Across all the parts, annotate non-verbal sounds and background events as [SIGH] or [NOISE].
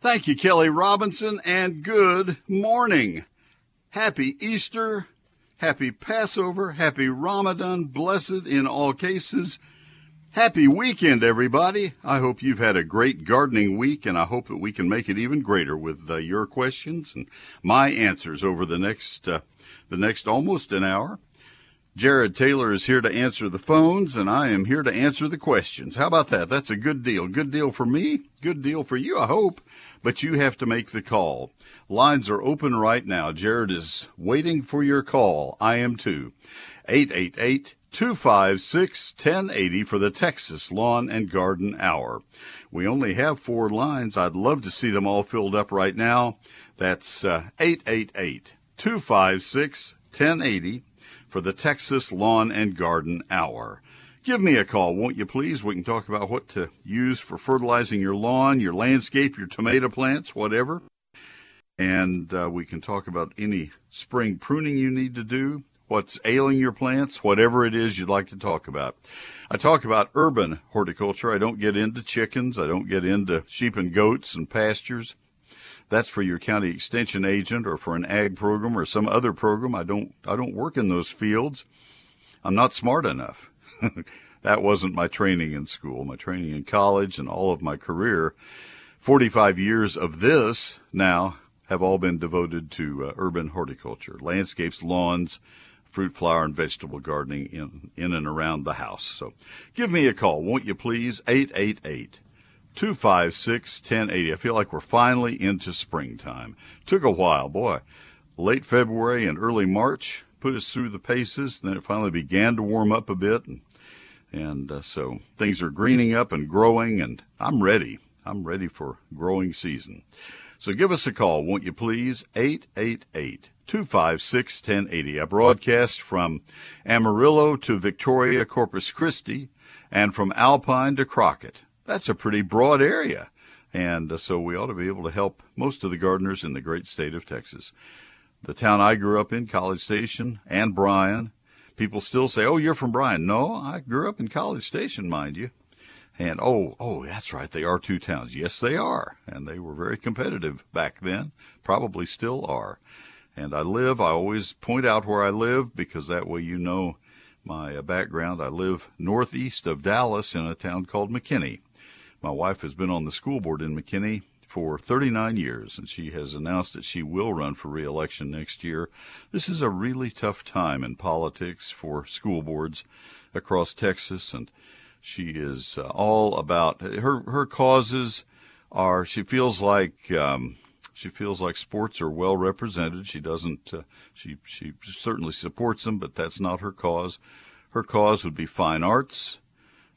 Thank you, Kelly Robinson, and good morning. Happy Easter, happy Passover, happy Ramadan, blessed in all cases. Happy weekend, everybody. I hope you've had a great gardening week, and I hope that we can make it even greater with uh, your questions and my answers over the next, uh, the next almost an hour. Jared Taylor is here to answer the phones, and I am here to answer the questions. How about that? That's a good deal. Good deal for me. Good deal for you, I hope. But you have to make the call. Lines are open right now. Jared is waiting for your call. I am too. 888 256 1080 for the Texas Lawn and Garden Hour. We only have four lines. I'd love to see them all filled up right now. That's uh, 888 256 1080 for the Texas Lawn and Garden Hour. Give me a call, won't you please? We can talk about what to use for fertilizing your lawn, your landscape, your tomato plants, whatever. And uh, we can talk about any spring pruning you need to do, what's ailing your plants, whatever it is you'd like to talk about. I talk about urban horticulture. I don't get into chickens. I don't get into sheep and goats and pastures. That's for your county extension agent or for an ag program or some other program. I don't I don't work in those fields. I'm not smart enough. [LAUGHS] that wasn't my training in school. My training in college and all of my career, 45 years of this now have all been devoted to uh, urban horticulture, landscapes, lawns, fruit, flower, and vegetable gardening in, in and around the house. So give me a call, won't you please? 888 256 1080. I feel like we're finally into springtime. Took a while, boy. Late February and early March put us through the paces. Then it finally began to warm up a bit. And, and uh, so things are greening up and growing, and I'm ready. I'm ready for growing season. So give us a call, won't you please? 888 256 1080. I broadcast from Amarillo to Victoria, Corpus Christi, and from Alpine to Crockett that's a pretty broad area. And uh, so we ought to be able to help most of the gardeners in the great state of Texas. The town I grew up in, College Station, and Bryan, people still say, Oh, you're from Bryan. No, I grew up in College Station, mind you. And oh, oh, that's right. They are two towns. Yes, they are. And they were very competitive back then, probably still are. And I live, I always point out where I live because that way you know my uh, background. I live northeast of Dallas in a town called McKinney. My wife has been on the school board in McKinney for 39 years, and she has announced that she will run for reelection next year. This is a really tough time in politics for school boards across Texas, and she is uh, all about her her causes are. She feels like. Um, she feels like sports are well represented. She doesn't. Uh, she she certainly supports them, but that's not her cause. Her cause would be fine arts,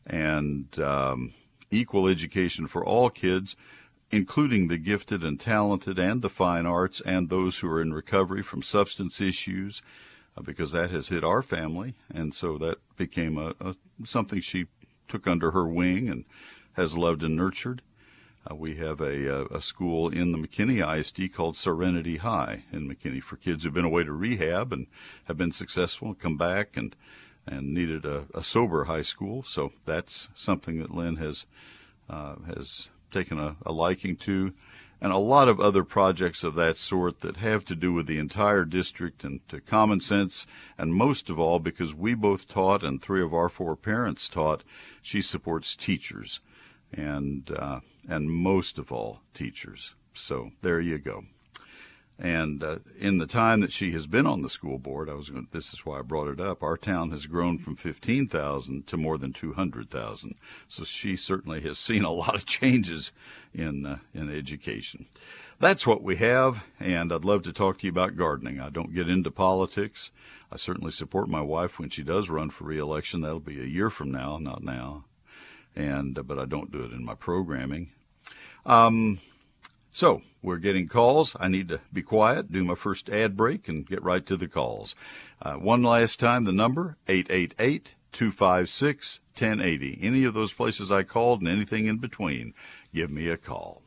and um, equal education for all kids, including the gifted and talented and the fine arts and those who are in recovery from substance issues, uh, because that has hit our family. And so that became a, a, something she took under her wing and has loved and nurtured. Uh, we have a, a, school in the McKinney ISD called Serenity High in McKinney for kids who've been away to rehab and have been successful, and come back and and needed a, a sober high school. So that's something that Lynn has uh, has taken a, a liking to, and a lot of other projects of that sort that have to do with the entire district and to common sense, and most of all, because we both taught and three of our four parents taught, she supports teachers, and uh, and most of all, teachers. So there you go. And uh, in the time that she has been on the school board, I was going, this is why I brought it up. Our town has grown from 15,000 to more than 200,000. So she certainly has seen a lot of changes in uh, in education. That's what we have, and I'd love to talk to you about gardening. I don't get into politics. I certainly support my wife when she does run for reelection. That'll be a year from now, not now. And uh, but I don't do it in my programming. Um, so we're getting calls. I need to be quiet, do my first ad break, and get right to the calls. Uh, one last time, the number 888 256 1080. Any of those places I called and anything in between, give me a call.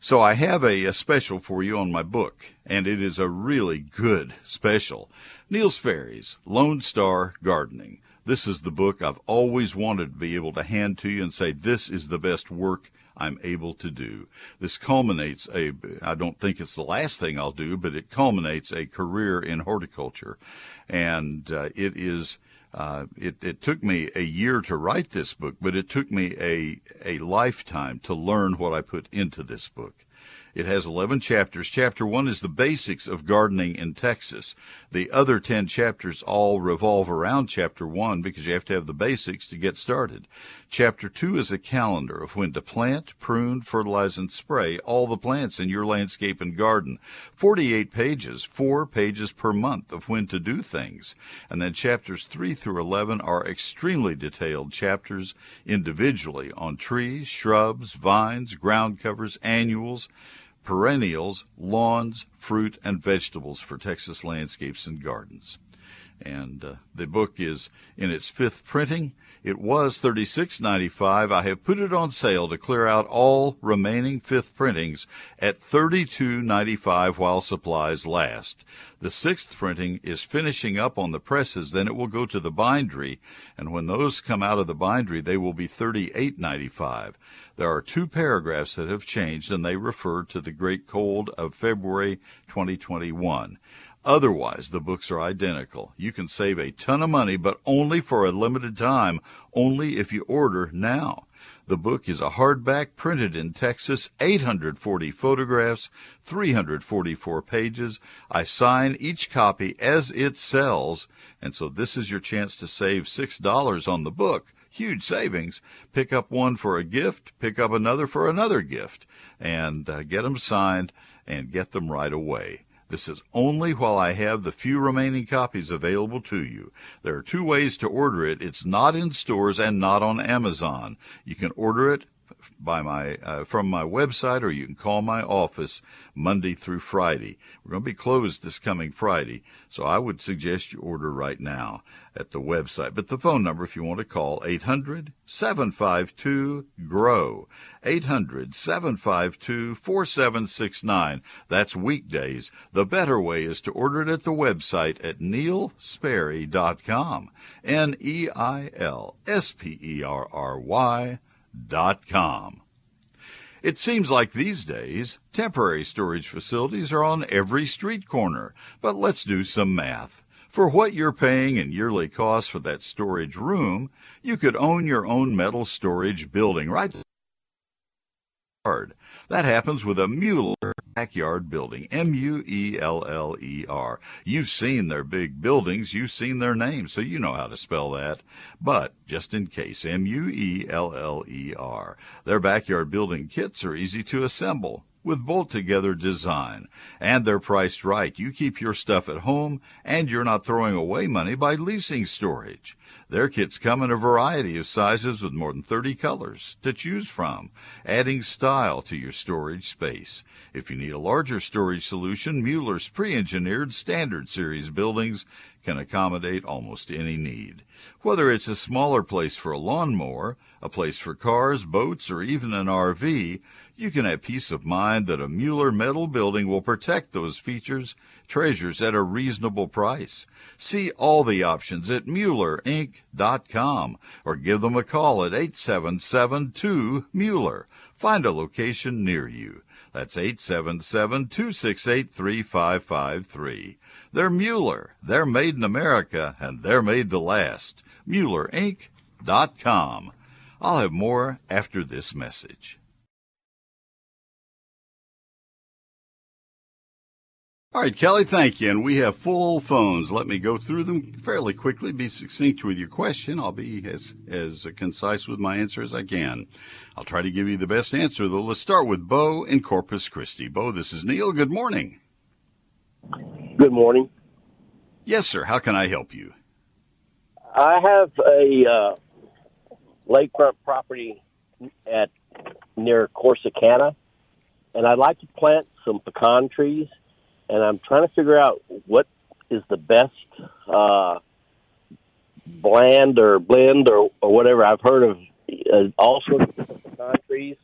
So I have a, a, special for you on my book, and it is a really good special. Neil Sperry's Lone Star Gardening This is the book I've always wanted to be able to hand to you and say, this is the best work I'm able to do. This culminates a, I don't think it's the last thing I'll do, but it culminates a career in horticulture. And uh, it is, uh, it, it took me a year to write this book, but it took me a, a lifetime to learn what I put into this book. It has 11 chapters. Chapter 1 is the basics of gardening in Texas. The other 10 chapters all revolve around Chapter 1 because you have to have the basics to get started. Chapter 2 is a calendar of when to plant, prune, fertilize, and spray all the plants in your landscape and garden. 48 pages, 4 pages per month of when to do things. And then chapters 3 through 11 are extremely detailed chapters individually on trees, shrubs, vines, ground covers, annuals, perennials, lawns, fruit, and vegetables for Texas landscapes and gardens. And uh, the book is in its fifth printing. It was $36.95. I have put it on sale to clear out all remaining fifth printings at $32.95 while supplies last. The sixth printing is finishing up on the presses, then it will go to the bindery, and when those come out of the bindery, they will be $38.95. There are two paragraphs that have changed, and they refer to the great cold of February 2021. Otherwise, the books are identical. You can save a ton of money, but only for a limited time, only if you order now. The book is a hardback printed in Texas, 840 photographs, 344 pages. I sign each copy as it sells, and so this is your chance to save $6 on the book. Huge savings. Pick up one for a gift, pick up another for another gift, and uh, get them signed and get them right away. This is only while I have the few remaining copies available to you. There are two ways to order it. It's not in stores and not on Amazon. You can order it by my uh, from my website or you can call my office Monday through Friday. We're going to be closed this coming Friday, so I would suggest you order right now at the website. But the phone number if you want to call 800-752 GROW. 800-752-4769. That's weekdays. The better way is to order it at the website at neilsperry.com. N E I L S P E R R Y com. It seems like these days, temporary storage facilities are on every street corner, but let's do some math. For what you're paying in yearly costs for that storage room, you could own your own metal storage building right that happens with a Mueller backyard building. M U E L L E R. You've seen their big buildings, you've seen their names, so you know how to spell that. But just in case, M U E L L E R. Their backyard building kits are easy to assemble with bolt together design. And they're priced right. You keep your stuff at home and you're not throwing away money by leasing storage. Their kits come in a variety of sizes with more than 30 colors to choose from, adding style to your storage space. If you need a larger storage solution, Mueller's pre-engineered standard series buildings can accommodate almost any need. Whether it's a smaller place for a lawnmower, a place for cars, boats, or even an RV, you can have peace of mind that a Mueller metal building will protect those features, treasures at a reasonable price. See all the options at MuellerInc.com or give them a call at 877-2-MUELLER. Find a location near you. That's 877-268-3553. They're Mueller. They're made in America and they're made to last. MuellerInc.com. I'll have more after this message. All right, Kelly, thank you. And we have full phones. Let me go through them fairly quickly, be succinct with your question. I'll be as, as concise with my answer as I can. I'll try to give you the best answer, though. Let's start with Bo in Corpus Christi. Bo, this is Neil. Good morning. Good morning. Yes, sir. How can I help you? I have a uh, lakefront property at near Corsicana, and I'd like to plant some pecan trees – and I'm trying to figure out what is the best uh, blend or blend or, or whatever. I've heard of uh, all sorts of pecan trees,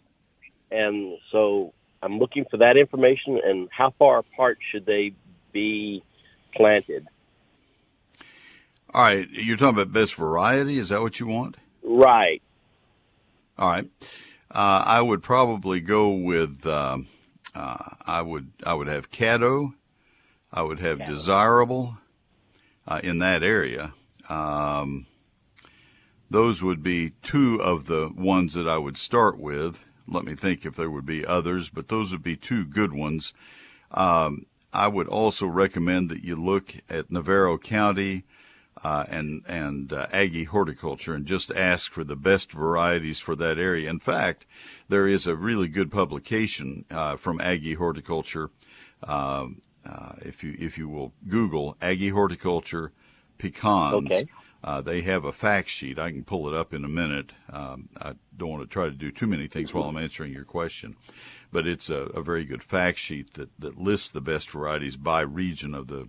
and so I'm looking for that information and how far apart should they be planted. All right, you're talking about best variety. Is that what you want? Right. All right. Uh, I would probably go with. Um, uh, I would. I would have Caddo. I would have Caddo. Desirable. Uh, in that area. Um, those would be two of the ones that I would start with. Let me think if there would be others, but those would be two good ones. Um, I would also recommend that you look at Navarro County uh, and and uh, Aggie Horticulture and just ask for the best varieties for that area. In fact, there is a really good publication uh, from Aggie Horticulture. Um, uh, if you if you will Google Aggie Horticulture pecans, Okay. uh, they have a fact sheet. I can pull it up in a minute. Um, I don't want to try to do too many things while I'm answering your question, but it's a, a very good fact sheet that, that lists the best varieties by region of the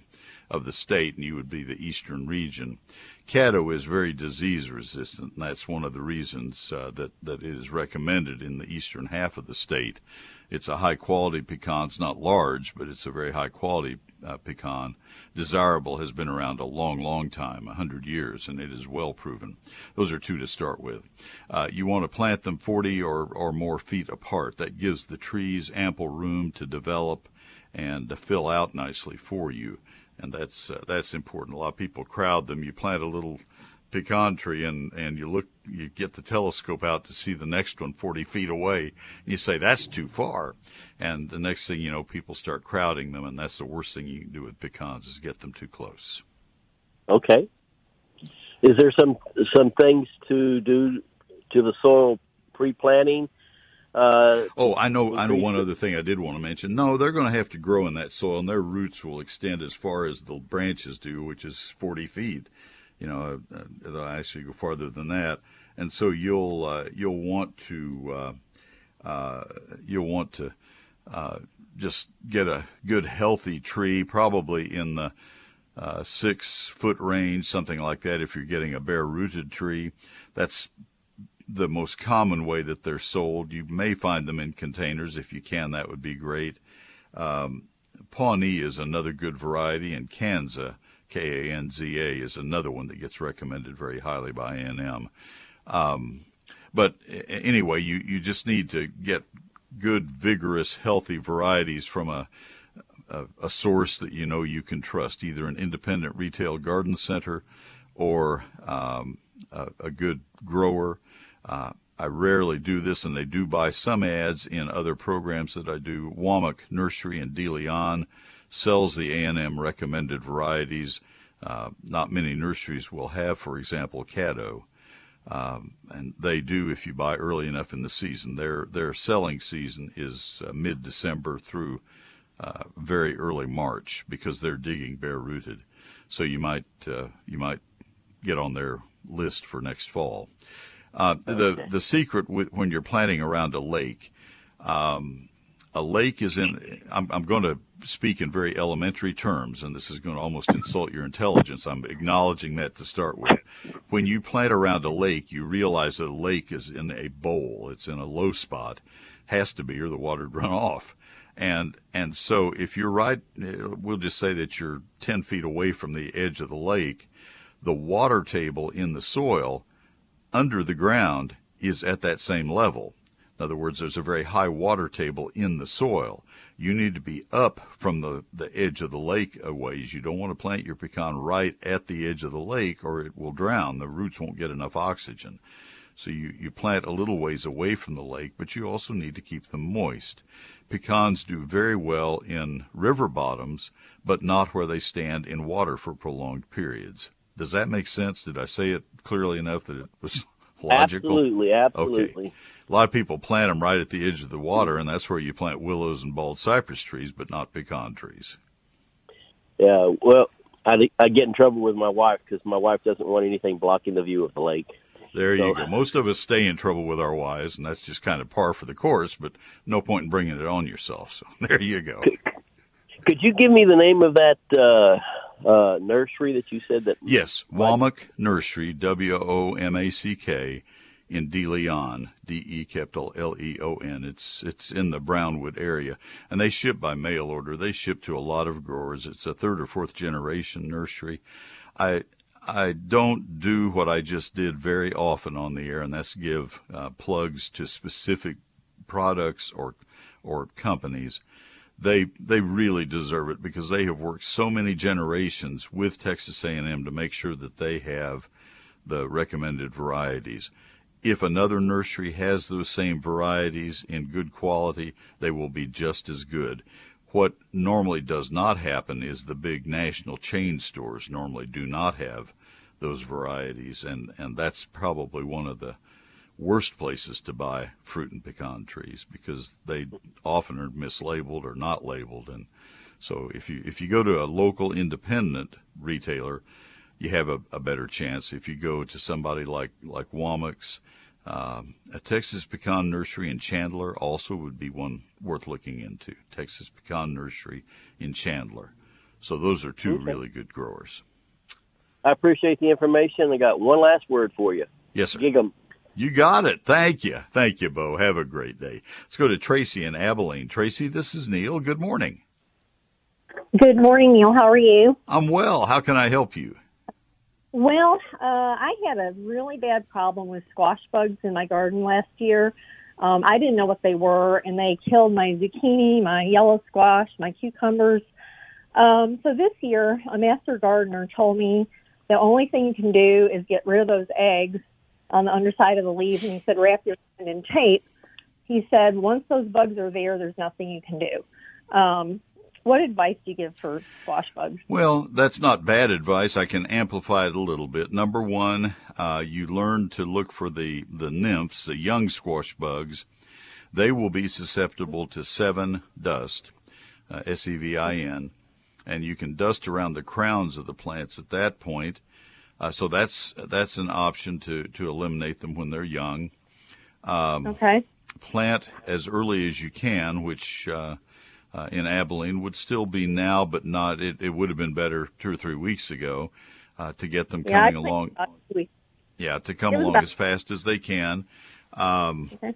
of the state, and you would be the eastern region. Caddo is very disease resistant, and that's one of the reasons uh, that that it is recommended in the eastern half of the state. It's a high quality pecan. It's not large, but it's a very high quality uh, pecan. Desirable has been around a long, long time, a hundred years, and it is well proven. Those are two to start with. Uh, you want to plant them 40 or, or more feet apart. That gives the trees ample room to develop and to fill out nicely for you, and that's uh, that's important. A lot of people crowd them. You plant a little pecan tree and, and you look you get the telescope out to see the next one 40 feet away and you say that's too far and the next thing you know people start crowding them and that's the worst thing you can do with pecans is get them too close Okay. Is there some some things to do to the soil pre-planting? Uh, oh i know i know one other thing i did want to mention no they're going to have to grow in that soil and their roots will extend as far as the branches do which is 40 feet you know uh, they'll actually go farther than that and so you'll uh, you'll want to uh, uh, you'll want to uh, just get a good healthy tree, probably in the uh, six foot range, something like that. If you're getting a bare rooted tree, that's the most common way that they're sold. You may find them in containers. If you can, that would be great. Um, Pawnee is another good variety, and Kanza, K A N Z A, is another one that gets recommended very highly by A&M. Um, but anyway, you, you just need to get good, vigorous, healthy varieties from a, a, a source that you know you can trust, either an independent retail garden center or um, a, a, good grower. Uh, I rarely do this, and they do buy some ads in other programs that I do. Womack Nursery in De Leon sells the A&M recommended varieties. Uh, not many nurseries will have, for example, Caddo. Um, and they do if you buy early enough in the season. Their their selling season is uh, mid December through uh, very early March because they're digging bare rooted. So you might uh, you might get on their list for next fall. Uh, the Okay. the secret with, when you're planting around a lake, um, a lake is in. I'm, I'm going to speak in very elementary terms, and this is going to almost insult your intelligence. I'm acknowledging that to start with. When you plant around a lake, you realize that a lake is in a bowl. It's in a low spot, has to be, or the water would run off. And and so if you're right, uh, we'll just say that you're 10 feet away from the edge of the lake. The water table in the soil under the ground is at that same level. In other words, there's a very high water table in the soil. You need to be up from the, the edge of the lake a ways. You don't want to plant your pecan right at the edge of the lake or it will drown. The roots won't get enough oxygen. So you, you plant a little ways away from the lake, but you also need to keep them moist. Pecans do very well in river bottoms, but not where they stand in water for prolonged periods. Does that make sense? Did I say it clearly enough that it was [LAUGHS] logical? Absolutely, absolutely. A lot of people plant them right at the edge of the water, and that's where you plant willows and bald cypress trees, but not pecan trees. Yeah. Well, I, I get in trouble with my wife because my wife doesn't want anything blocking the view of the lake. There you So- go. Most of us stay in trouble with our wives, and that's just kind of par for the course, but no point in bringing it on yourself. So [LAUGHS] there you go. Could you give me the name of that uh, uh, nursery that you said that? Yes, Womack Nursery, W O M A C K, in De Leon, D E capital L E O N. It's it's in the Brownwood area, and they ship by mail order. They ship to a lot of growers. It's a third or fourth generation nursery. I I don't do what I just did very often on the air, and that's give uh, plugs to specific products or or companies. They they really deserve it because they have worked so many generations with Texas A&M to make sure that they have the recommended varieties. If another nursery has those same varieties in good quality, they will be just as good. What normally does not happen is the big national chain stores normally do not have those varieties, and, and that's probably one of the worst places to buy fruit and pecan trees because they often are mislabeled or not labeled. And so if you if you go to a local independent retailer, you have a, a better chance. If you go to somebody like like Womack's, um, a Texas Pecan Nursery in Chandler also would be one worth looking into. Texas Pecan Nursery in Chandler. So those are two okay. really good growers. I appreciate the information. I got one last word for you. Yes, sir. Gig 'em. You got it. Thank you. Thank you, Bo. Have a great day. Let's go to Tracy in Abilene. Tracy, this is Neil. Good morning. Good morning, Neil. How are you? I'm well. How can I help you? Well, uh, I had a really bad problem with squash bugs in my garden last year. Um, I didn't know what they were, and they killed my zucchini, my yellow squash, my cucumbers. Um, so this year, a master gardener told me the only thing you can do is get rid of those eggs on the underside of the leaves, and he said wrap your hand in tape. He said once those bugs are there, there's nothing you can do. Um, what advice do you give for squash bugs? Well, that's not bad advice. I can amplify it a little bit. Number one, uh, you learn to look for the, the nymphs, the young squash bugs. They will be susceptible to Sevin dust, uh, S E V I N, and you can dust around the crowns of the plants at that point. Uh, so that's that's an option to to eliminate them when they're young. Um, okay. Plant as early as you can, which uh, uh, in Abilene would still be now, but not. It, it would have been better two or three weeks ago uh, to get them coming along. Yeah, to come along about- as fast as they can. Um, okay.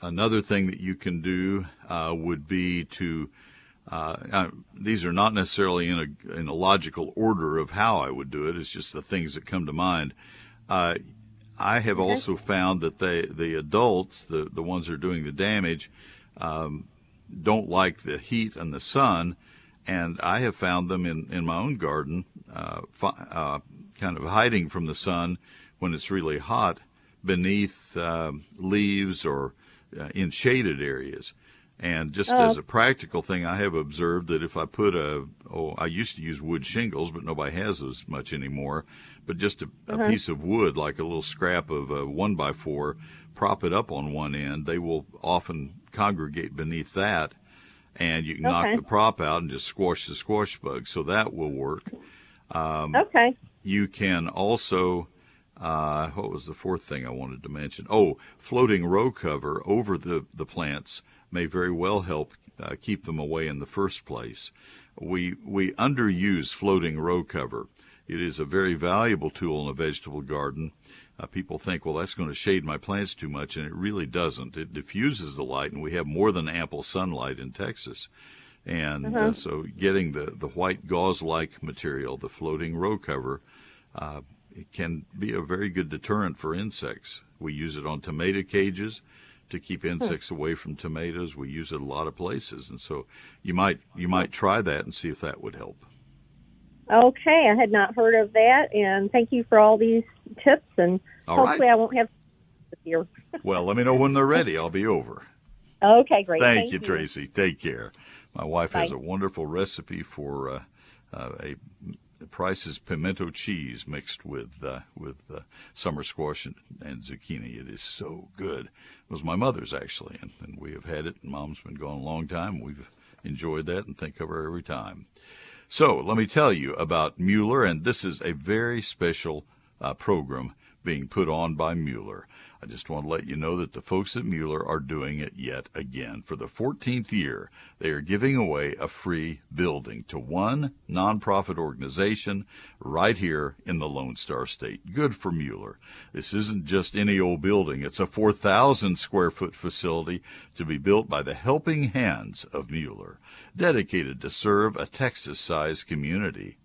Another thing that you can do uh, would be to. Uh, these are not necessarily in a in a logical order of how I would do it. It's just the things that come to mind. Uh, I have okay. also found that they the adults, the the ones that are doing the damage, um, don't like the heat and the sun, and I have found them in, in my own garden, uh, uh, kind of hiding from the sun when it's really hot beneath uh, leaves or uh, in shaded areas. And just oh. as a practical thing, I have observed that if I put a, oh, I used to use wood shingles, but nobody has as much anymore. But just a, uh-huh. a piece of wood, like a little scrap of a one by four, prop it up on one end. They will often congregate beneath that, and you can okay. knock the prop out and just squash the squash bug. So that will work. Um, okay. You can also, uh, what was the fourth thing I wanted to mention? Oh, floating row cover over the, the plants may very well help uh, keep them away in the first place. We, we underuse floating row cover. It is a very valuable tool in a vegetable garden uh, people think, well, that's going to shade my plants too much, and it really doesn't. It diffuses the light, and we have more than ample sunlight in Texas. And uh, so, getting the, the white gauze like material, the floating row cover, uh, it can be a very good deterrent for insects. We use it on tomato cages to keep hmm. insects away from tomatoes. We use it a lot of places, and so you might you might try that and see if that would help. Okay, I had not heard of that, and thank you for all these tips. And all hopefully, right. I won't have year. [LAUGHS] well, let me know when they're ready. I'll be over. Okay, great. Thank, thank you, you, Tracy. Take care. My wife Bye. has a wonderful recipe for uh, uh, a Price's pimento cheese mixed with uh, with uh, summer squash and, and, zucchini. It is so good. It was my mother's actually, and, and we have had it. And Mom's been gone a long time. We've enjoyed that and think of her every time. So let me tell you about Mueller, and this is a very special uh, program being put on by Mueller. I just want to let you know that the folks at Mueller are doing it yet again. For the 14th year, they are giving away a free building to one nonprofit organization right here in the Lone Star State. Good for Mueller. This isn't just any old building. It's a 4,000 square foot facility to be built by the helping hands of Mueller, dedicated to serve a Texas sized community.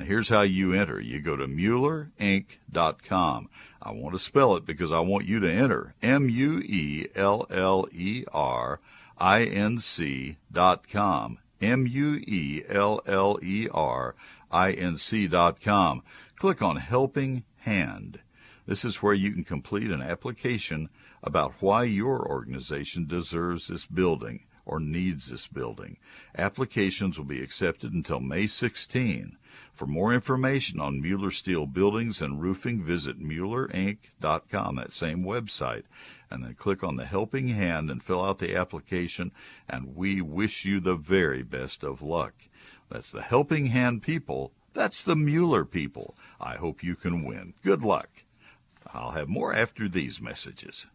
Now, here's how you enter. You go to MuellerInc.com. I want to spell it because I want you to enter M U E L L E R I N C dot com. M U E L L E R I N C dot com. Click on Helping Hand. This is where you can complete an application about why your organization deserves this building or needs this building. Applications will be accepted until May 16. For more information on Mueller Steel Buildings and Roofing, visit MuellerInc.com, that same website, and then click on the helping hand and fill out the application, and we wish you the very best of luck. That's the helping hand people. That's the Mueller people. I hope you can win. Good luck. I'll have more after these messages.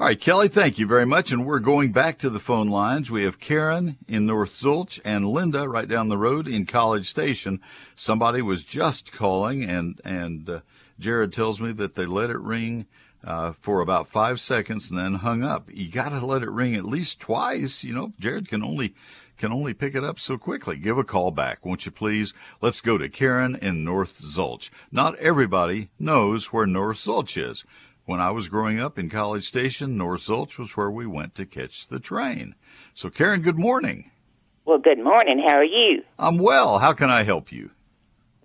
All right, Kelly, thank you very much. And we're going back to the phone lines. We have Karen in North Zulch and Linda right down the road in College Station. Somebody was just calling, and and uh, Jared tells me that they let it ring uh, for about five seconds and then hung up. You got to let it ring at least twice. You know, Jared can only can only pick it up so quickly. Give a call back, won't you please? Let's go to Karen in North Zulch. Not everybody knows where North Zulch is. When I was growing up in College Station, North Zulch was where we went to catch the train. So, Karen, good morning. Well, good morning. How are you? I'm well. How can I help you?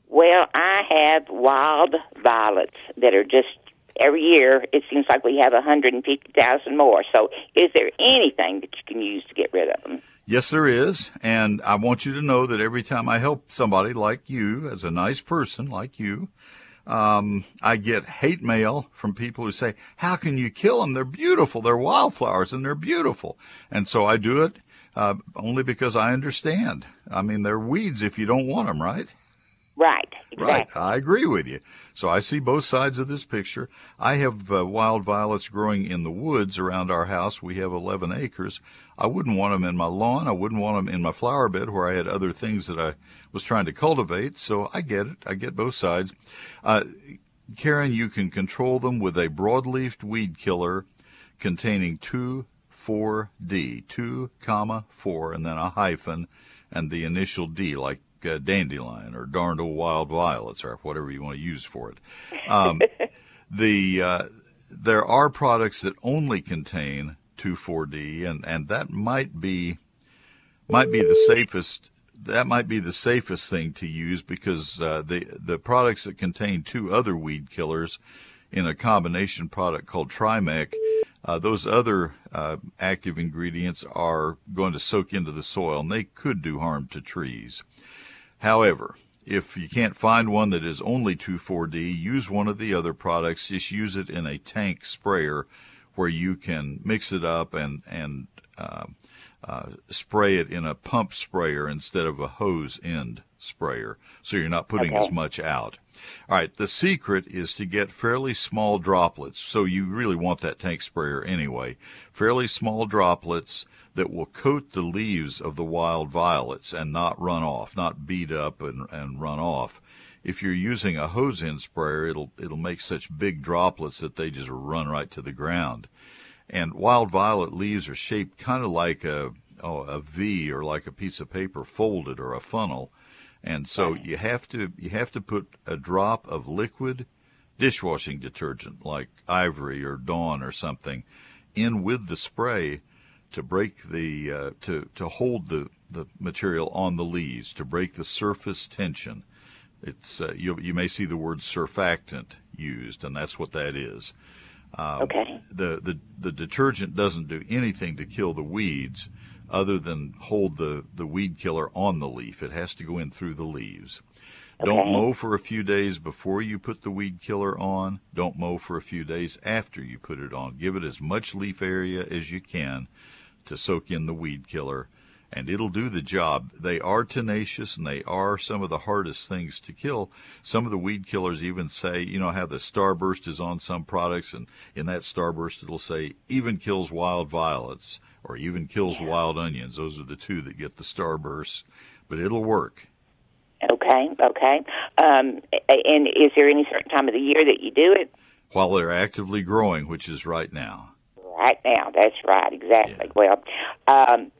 Well, I have wild violets that are just every year. It seems like we have 150,000 more. So, is there anything that you can use to get rid of them? Yes, there is. And I want you to know that every time I help somebody like you, as a nice person like you, um, I get hate mail from people who say, "How can you kill them? They're beautiful. They're wildflowers, and they're beautiful." And so I do it uh, only because I understand. I mean, they're weeds if you don't want them, right? Right. Exactly. Right. I agree with you. So I see both sides of this picture. I have uh, wild violets growing in the woods around our house. We have 11 acres. I wouldn't want them in my lawn. I wouldn't want them in my flower bed where I had other things that I was trying to cultivate. So I get it. I get both sides. Uh, Karen, you can control them with a broadleafed weed killer containing 2,4-D, 2, comma 4, and then a hyphen, and the initial D, like uh, dandelion or darned old wild violets or whatever you want to use for it. Um, [LAUGHS] the uh, there are products that only contain 2,4-D, and and that might be might be the safest. That might be the safest thing to use because uh, the the products that contain two other weed killers in a combination product called Trimec, uh, those other uh, active ingredients are going to soak into the soil and they could do harm to trees. However, if you can't find one that is only 2,4-D, use one of the other products. Just use it in a tank sprayer where you can mix it up and and uh, uh, spray it in a pump sprayer instead of a hose end sprayer, so you're not putting Okay. as much out. All right, the secret is to get fairly small droplets. So you really want that tank sprayer anyway. Fairly small droplets that will coat the leaves of the wild violets and not run off, not beat up and, and run off. If you're using a hose end sprayer, it'll it'll make such big droplets that they just run right to the ground. And wild violet leaves are shaped kind of like a oh, a V or like a piece of paper folded or a funnel. And so you have to you have to put a drop of liquid dishwashing detergent like Ivory or Dawn or something in with the spray to break the uh, to to hold the the material on the leaves to break the surface tension. It's uh, you you may see the word surfactant used, and that's what that is. Um, Okay. The the the detergent doesn't do anything to kill the weeds, other than hold the the weed killer on the leaf. It has to go in through the leaves. Don't mow for a few days before you put the weed killer on. Don't mow for a few days after you put it on. Give it as much leaf area as you can to soak in the weed killer, and it'll do the job. They are tenacious and they are some of the hardest things to kill. Some of the weed killers even say, you know, how the starburst is on some products, and in that starburst it'll say even kills wild violets or even kills wild onions. Those are the two that get the starburst, but it'll work. Okay. Okay. Um, and is there any certain time of the year that you do it? while they're actively growing, which is right now. Right now. That's right. Exactly. Well, um,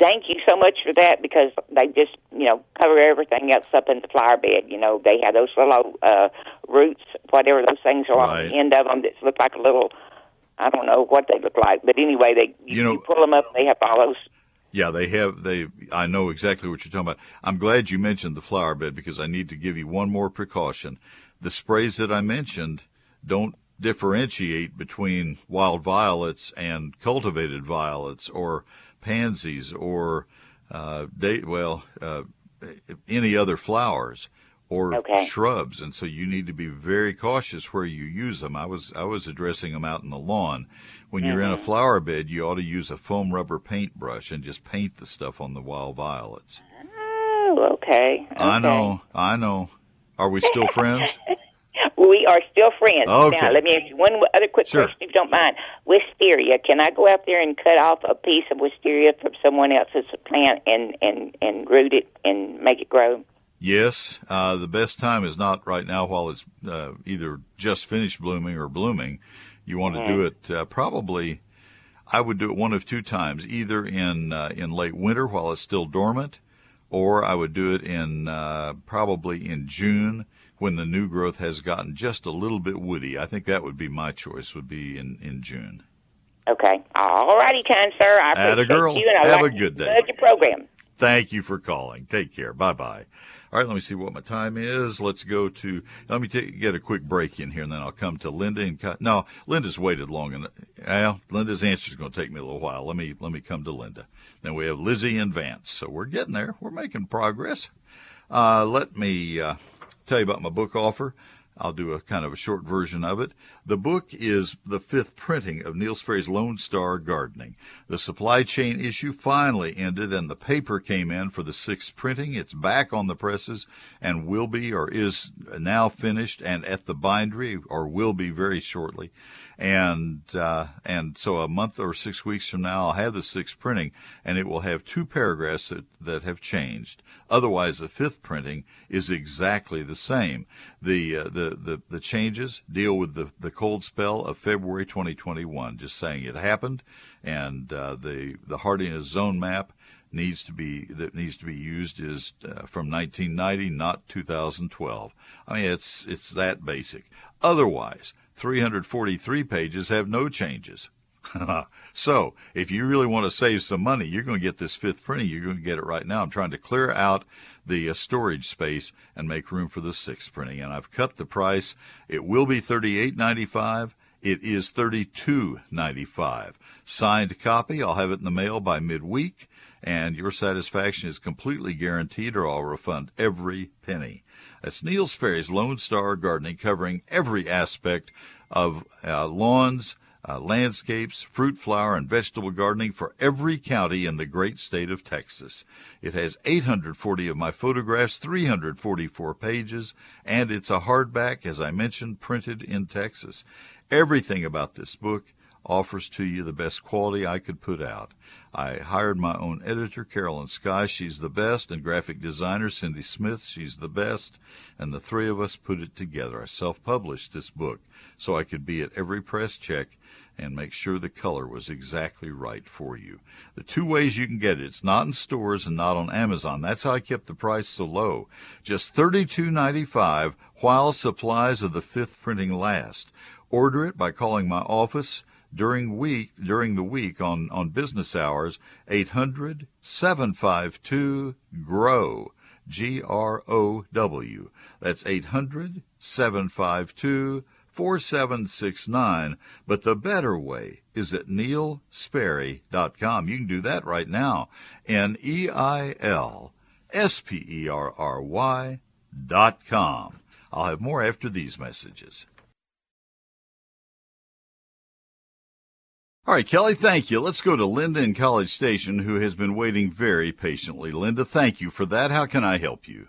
thank you so much for that because they just you know cover everything else up in the flower bed. You know they have those little uh, roots, whatever those things are Right. on the end of them that look like a little. I don't know what they look like, but anyway, they you, You know- you pull them up. and They have those. Yeah, they have. They. I know exactly what you're talking about. I'm glad you mentioned the flower bed because I need to give you one more precaution. The sprays that I mentioned don't differentiate between wild violets and cultivated violets or pansies or uh, day, well uh, any other flowers or Okay. shrubs, and so you need to be very cautious where you use them. I was I was addressing them out in the lawn. When you're in a mm-hmm. flower bed, you ought to use a foam rubber paintbrush and just paint the stuff on the wild violets. Oh, okay. I know, I know. Are we still friends? [LAUGHS] We are still friends. Okay. Now, let me ask you one other quick Sure. question, if you don't mind. Wisteria. Can I go out there and cut off a piece of wisteria from someone else's plant and and and root it and make it grow? Yes, uh, the best time is not right now while it's uh, either just finished blooming or blooming. You want to do it uh, probably. I would do it one of two times, either in uh, in late winter while it's still dormant, or I would do it in uh, probably in June when the new growth has gotten just a little bit woody. I think that would be my choice. Would be in in June. Okay. All righty, kind sir. I Atta appreciate girl. you, and I Have like a good day. Love your program. Thank you for calling. Take care. Bye bye. All right, let me see what my time is. Let's go to. Let me get a quick break in here, and then I'll come to Linda and cut. No, Linda's waited long enough. Well, Linda's answer is going to take me a little while. Let me let me come to Linda. Then we have Lizzie and Vance. So we're getting there. We're making progress. Uh, let me uh, tell you about my book offer. I'll do a kind of a short version of it. The book is the fifth printing of Neil Sperry's Lone Star Gardening. The supply chain issue finally ended and the paper came in for the sixth printing. It's back on the presses and will be or is now finished and at the bindery or will be very shortly. And, uh, and so a month or six weeks from now, I'll have the sixth printing and it will have two paragraphs that, that have changed. Otherwise, the fifth printing is exactly the same. The, uh, the, the, the changes deal with the, the cold spell of February 2021, just saying it happened, and uh, the, the hardiness zone map needs to be that needs to be used is uh, from 1990, not 2012. I mean, it's it's that basic. Otherwise, 343 pages have no changes. [LAUGHS] so, if you really want to save some money, you're going to get this fifth printing. You're going to get it right now. I'm trying to clear out the uh, storage space and make room for the sixth printing, and I've cut the price. It will be $38.95. It is $32.95. Signed copy. I'll have it in the mail by midweek, and your satisfaction is completely guaranteed, or I'll refund every penny. That's Neil Sperry's Lone Star Gardening, covering every aspect of uh, lawns, uh, landscapes, fruit, flower, and vegetable gardening for every county in the great state of Texas. It has 840 of my photographs, 344 pages, and it's a hardback, as I mentioned, printed in Texas. Everything about this book offers to you the best quality I could put out. I hired my own editor, Carolyn Sky. She's the best, and graphic designer, Cindy Smith. She's the best. And the three of us put it together. I self published this book so I could be at every press check and make sure the color was exactly right for you. The two ways you can get it it's not in stores and not on Amazon. That's how I kept the price so low. Just $32.95 while supplies of the fifth printing last. Order it by calling my office during week during the week on on business hours 800 752 grow G R O W that's 800 752 4769 but the better way is at neilsperry.com you can do that right now. N E I L S P E R R Y dot com. I'll have more after these messages All right, Kelly, thank you. Let's go to Linda in College Station, who has been waiting very patiently. Linda, thank you for that. How can I help you?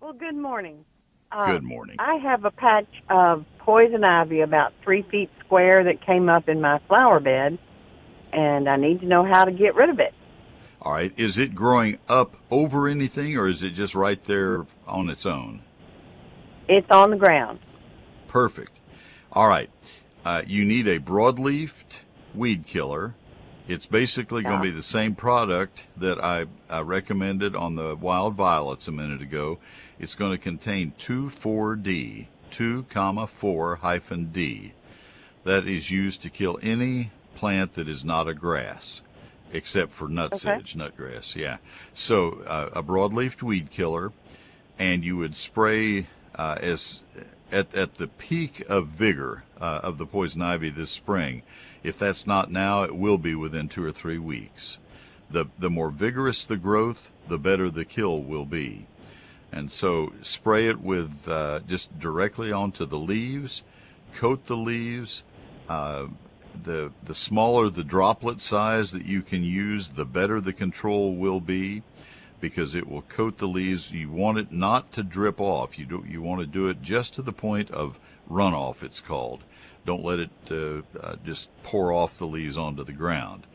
Well, good morning. Uh, Good morning. I have a patch of poison ivy about three feet square that came up in my flower bed, and I need to know how to get rid of it. All right, is it growing up over anything, or is it just right there on its own? It's on the ground. Perfect. All right, uh, you need a broadleafed weed killer, It's basically going to be the same product that I, I recommended on the wild violets a minute ago. It's going to contain 2,4-D, 2, comma 4 hyphen D. That is used to kill any plant that is not a grass, except for nutsedge, nutgrass. Yeah. So uh, a broadleaf weed killer, and you would spray uh, as at at the peak of vigor uh, of the poison ivy this spring. If that's not now, it will be within two or three weeks. The the more vigorous the growth, the better the kill will be. And so spray it with uh, just directly onto the leaves, coat the leaves. Uh, the the smaller the droplet size that you can use, the better the control will be, because it will coat the leaves. You want it not to drip off. You do you want to do it just to the point of runoff. It's called. Don't let it uh, uh, just pour off the leaves onto the ground.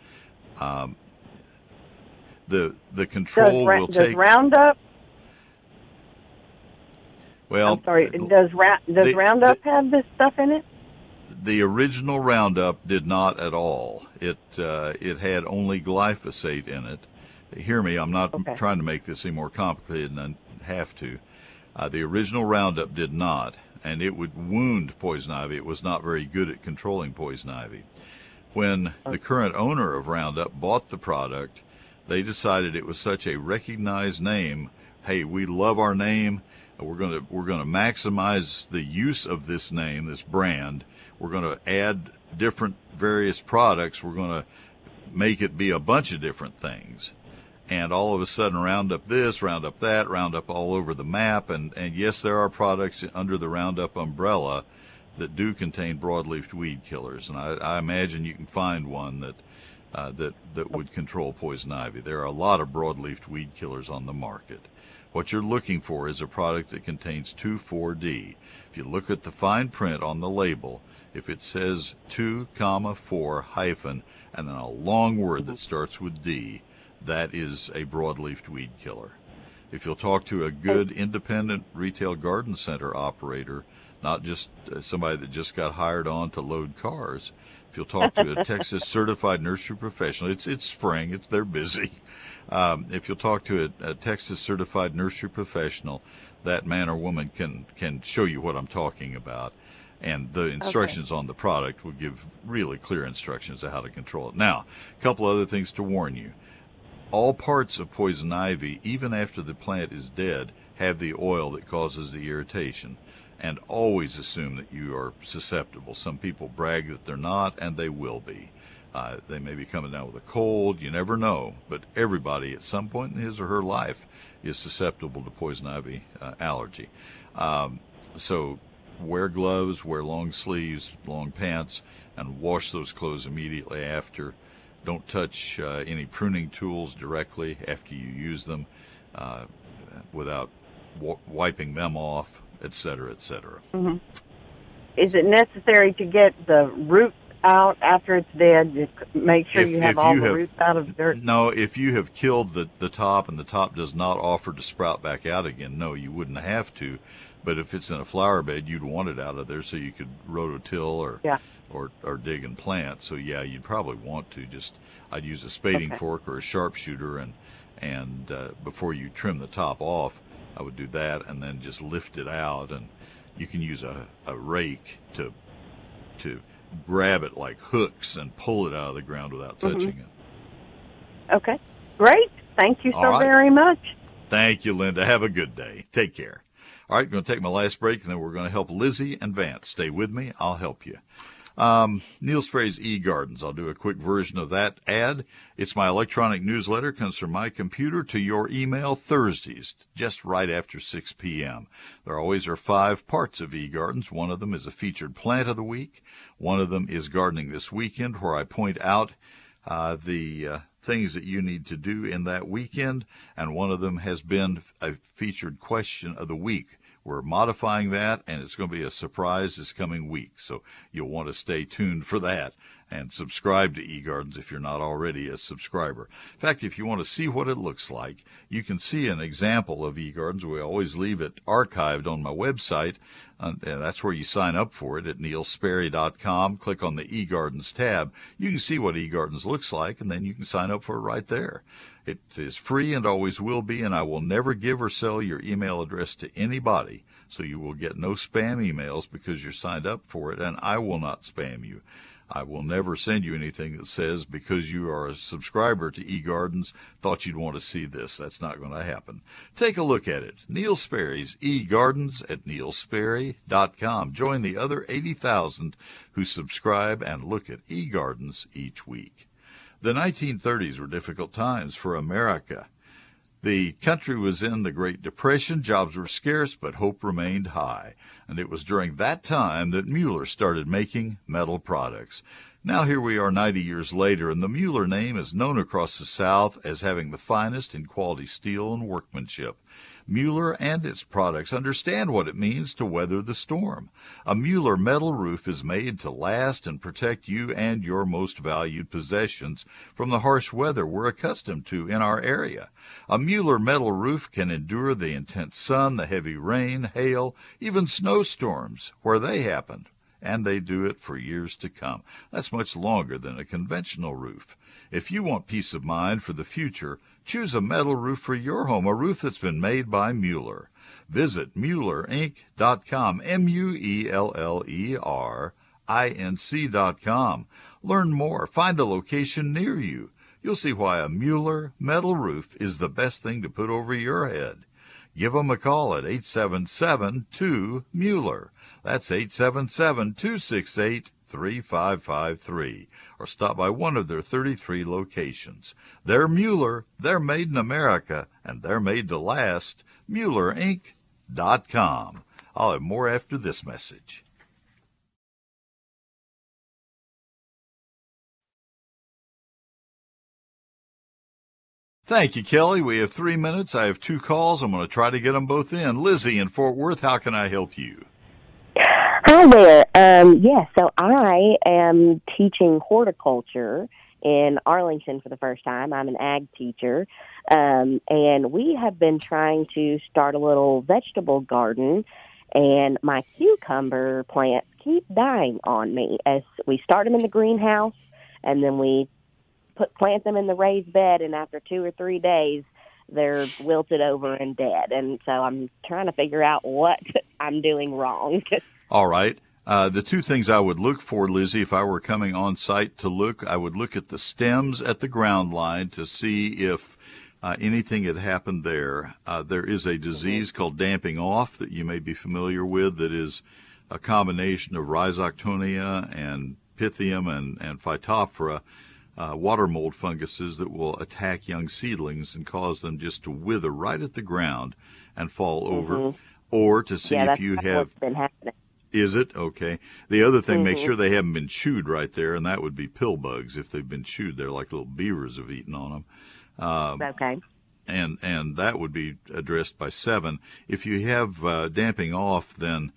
Um, the the control does, will does take Roundup? well. I'm sorry. Does Ra- does the- Roundup have this stuff in it? the original Roundup did not at all. It uh, it had only glyphosate in it. Hear me, I'm not Okay. trying to make this any more complicated than I have to. Uh, the original Roundup did not, and it would wound poison ivy. It was not very good at controlling poison ivy. When the current owner of Roundup bought the product, they decided it was such a recognized name. Hey, we love our name. We're going to we're going to maximize the use of this name, this brand. We're going to add different various products. We're going to make it be a bunch of different things. And all of a sudden, Roundup this, Roundup that, Roundup all over the map. And, and yes, there are products under the Roundup umbrella that do contain broadleaf weed killers. And I, I imagine you can find one that, uh, that, that would control poison ivy. There are a lot of broadleaf weed killers on the market. What you're looking for is a product that contains 2,4-D. If you look at the fine print on the label, if it says 2, comma 4 hyphen and then a long word that starts with D, that is a broadleaf weed killer. If you'll talk to a good independent retail garden center operator, not just uh, somebody that just got hired on to load cars, if you'll talk to a [LAUGHS] Texas certified nursery professional, it's it's spring, it's they're busy. Um, if you'll talk to a, a Texas certified nursery professional, that man or woman can can show you what I'm talking about, and the instructions on the product will give really clear instructions of how to control it. Now, a couple other things to warn you all parts of poison ivy, even after the plant is dead, have the oil that causes the irritation. And always assume that you are susceptible. Some people brag that they're not, and they will be. Uh, they may be coming down with a cold, you never know. But everybody at some point in his or her life is susceptible to poison ivy uh, allergy. Um, so wear gloves, wear long sleeves, long pants, and wash those clothes immediately after. Don't touch uh, any pruning tools directly after you use them uh, without w- wiping them off, etc., cetera, et cetera. Is it necessary to get the root out after it's dead? Just make sure If- you have if all you the have- roots out of dirt. No, if you have killed the, the top and the top does not offer to sprout back out again, no, you wouldn't have to. But if it's in a flower bed, you'd want it out of there so you could rototill or Yeah. or, or dig and plant. So yeah, you'd probably want to just I'd use a spading Okay. fork or a sharpshooter and and uh, before you trim the top off, I would do that and then just lift it out and you can use a, a rake to to grab it like hooks and pull it out of the ground without Mm-hmm. touching it. Okay. Great. Thank you so All right. very much. Thank you, Linda. Have a good day. Take care. All right, I'm going to take my last break, and then we're going to help Lizzie and Vance. Stay with me. I'll help you. Um, Neil Sperry's eGardens. I'll do a quick version of that ad. It's my electronic newsletter. Comes from my computer to your email Thursdays, just right after 6 p.m. There always are five parts of eGardens. One of them is a featured plant of the week. One of them is gardening this weekend, where I point out uh, the uh, things that you need to do in that weekend, and one of them has been a featured question of the week. We're modifying that, and it's going to be a surprise this coming week. So you'll want to stay tuned for that. and subscribe to eGardens if you're not already a subscriber. In fact, if you want to see what it looks like, you can see an example of eGardens. We always leave it archived on my website, Uh, and that's where you sign up for it at neilsperry.com. Click on the eGardens tab. You can see what eGardens looks like, and then you can sign up for it right there. It is free and always will be, and I will never give or sell your email address to anybody. So you will get no spam emails because you're signed up for it, and I will not spam you. I will never send you anything that says because you are a subscriber to eGardens thought you'd want to see this. That's not going to happen. Take a look at it. Neil Sperry's eGardens at neilsperry.com. Join the other 80,000 who subscribe and look at eGardens each week. The 1930s were difficult times for America. The country was in the Great Depression, jobs were scarce, but hope remained high. And it was during that time that Mueller started making metal products. Now here we are 90 years later, and the Mueller name is known across the South as having the finest in quality steel and workmanship. Mueller and its products understand what it means to weather the storm. A Mueller metal roof is made to last and protect you and your most valued possessions from the harsh weather we're accustomed to in our area. A Mueller metal roof can endure the intense sun, the heavy rain, hail, even snowstorms where they happen and they do it for years to come. That's much longer than a conventional roof. If you want peace of mind for the future, choose a metal roof for your home, a roof that's been made by Mueller. Visit MuellerInc.com, M-U-E-L-L-E-R I-N-C.com. Learn more. Find a location near you. You'll see why a Mueller metal roof is the best thing to put over your head. Give them a call at 877-2-MUELLER. That's 877-268-3553. Or stop by one of their 33 locations. They're Mueller, they're made in America, and they're made to last. MuellerInc.com. I'll have more after this message. Thank you, Kelly. We have three minutes. I have two calls. I'm going to try to get them both in. Lizzie in Fort Worth, how can I help you? Hi there. Um, yes, so I am teaching horticulture in Arlington for the first time. I'm an ag teacher. Um, and we have been trying to start a little vegetable garden, and my cucumber plants keep dying on me as we start them in the greenhouse and then we put plant them in the raised bed, and after two or three days, they're wilted over and dead. And so I'm trying to figure out what [LAUGHS] I'm doing wrong. [LAUGHS] All right. Uh, the two things I would look for, Lizzie, if I were coming on site to look, I would look at the stems at the ground line to see if uh, anything had happened there. Uh, there is a disease mm-hmm. called damping off that you may be familiar with that is a combination of rhizoctonia and pythium and, and phytophthora uh, water mold funguses that will attack young seedlings and cause them just to wither right at the ground and fall mm-hmm. over, or to see yeah, if you have. Been happening. Is it okay? The other thing, mm-hmm. make sure they haven't been chewed right there, and that would be pill bugs. If they've been chewed, they're like little beavers have eaten on them. Um, okay. And and that would be addressed by Sevin. If you have uh, damping off, then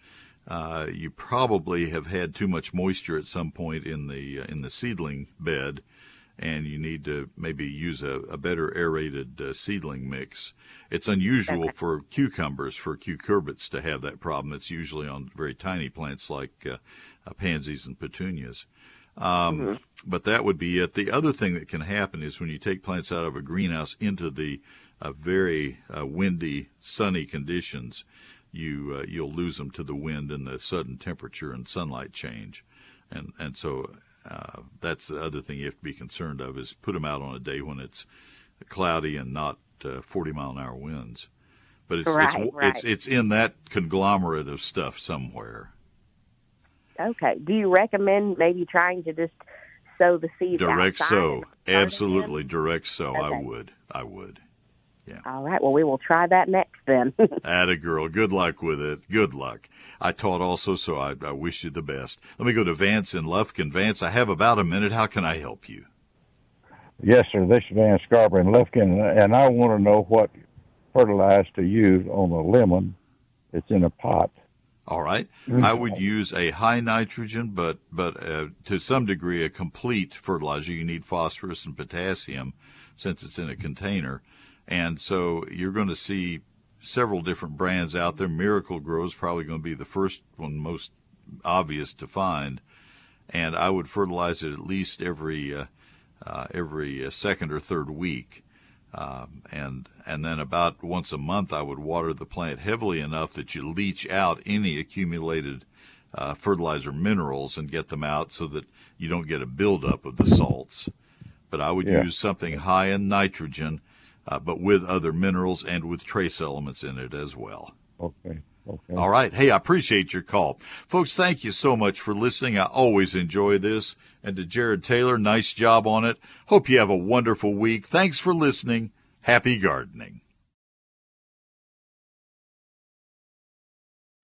uh, you probably have had too much moisture at some point in the uh, in the seedling bed, and you need to maybe use a, a better aerated uh, seedling mix. It's unusual okay. for cucumbers, for cucurbits to have that problem. It's usually on very tiny plants like uh, uh, pansies and petunias. Um, mm-hmm. But that would be it. The other thing that can happen is when you take plants out of a greenhouse into the uh, very uh, windy, sunny conditions, you uh, you'll lose them to the wind and the sudden temperature and sunlight change, and and so uh, that's the other thing you have to be concerned of is put them out on a day when it's cloudy and not uh, 40 mile an hour winds. But it's right, it's, right. it's it's in that conglomerate of stuff somewhere. Okay. Do you recommend maybe trying to just sow the seeds direct sow? Absolutely, direct sow. Okay. I would. I would. Yeah. All right. Well, we will try that next then. [LAUGHS] Atta girl. Good luck with it. Good luck. I taught also, so I, I wish you the best. Let me go to Vance in Lufkin. Vance, I have about a minute. How can I help you? Yes, sir. This is Van Scarborough in Lufkin, and I want to know what fertilizer to use on a lemon that's in a pot All right. I would use a high nitrogen, but but uh, to some degree a complete fertilizer. You need phosphorus and potassium since it's in a container, and so you're going to see several different brands out there. Miracle-Gro is probably going to be the first one, most obvious to find, and I would fertilize it at least every uh, uh, every uh, second or third week. Um, and and then about once a month, I would water the plant heavily enough that you leach out any accumulated uh, fertilizer minerals and get them out so that you don't get a buildup of the salts. But I would Yeah. use something high in nitrogen, uh, but with other minerals and with trace elements in it as well. Okay. Okay. All right. Hey, I appreciate your call. Folks, thank you so much for listening. I always enjoy this. And to Jared Taylor, nice job on it. Hope you have a wonderful week. Thanks for listening. Happy gardening.